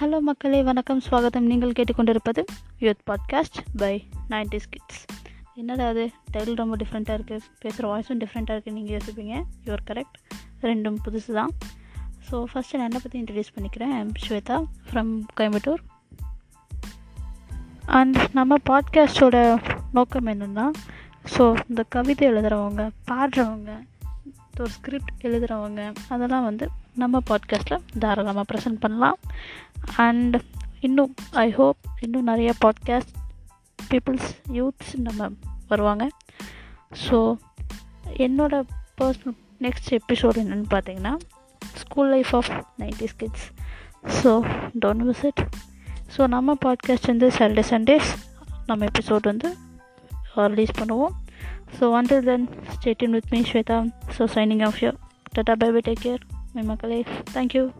Hello மக்களே வணக்கம். ஸ்வாகத்தம் நீங்கள் கேட்டுக்கொண்டிருப்பது youth podcast by nineties kids என்னடா அது? டைட்டில் ரொம்ப டிஃப்ரெண்ட்டாக இருக்குது பேசுகிற வாய்ஸும் டிஃப்ரெண்ட்டாக இருக்குது நீங்கள் யோசிப்பீங்க. யுவர் கரெக்ட் ரெண்டும் புதுசு தான். ஸோ ஃபஸ்ட்டு நான் என்னை பற்றி இன்ட்ரடியூஸ் பண்ணிக்கிறேன்? ஸ்வேதா ஃப்ரம் கோயம்புத்தூர் அண்ட் நம்ம பாட்காஸ்டோட நோக்கம் என்னென்னா ஸோ இந்த கவிதை எழுதுகிறவங்க பாடுறவங்க ஒரு ஸ்கிரிப்ட் எழுதுகிறவங்க அதெல்லாம் வந்து நம்ம பாட்காஸ்ட்டில் தாராளமாக ப்ரெசென்ட் பண்ணலாம். அண்ட் இன்னும் ஐ ஹோப் இன்னும் நிறைய பாட்காஸ்ட் பீப்புள்ஸ் யூத்ஸ் நம்ம வருவாங்க. ஸோ என்னோடய பர்சனல் நெக்ஸ்ட் எபிசோட் என்னென்னு பார்த்தீங்கன்னா school life of nineties kids so don't it so நம்ம பாட்காஸ்ட் வந்து சாட்டர்டே சண்டேஸ் நம்ம எபிசோட் வந்து ரிலீஸ் பண்ணுவோம். So until then stay tuned with me Shweta so signing off you tata bye bye take care my மக்களே thank you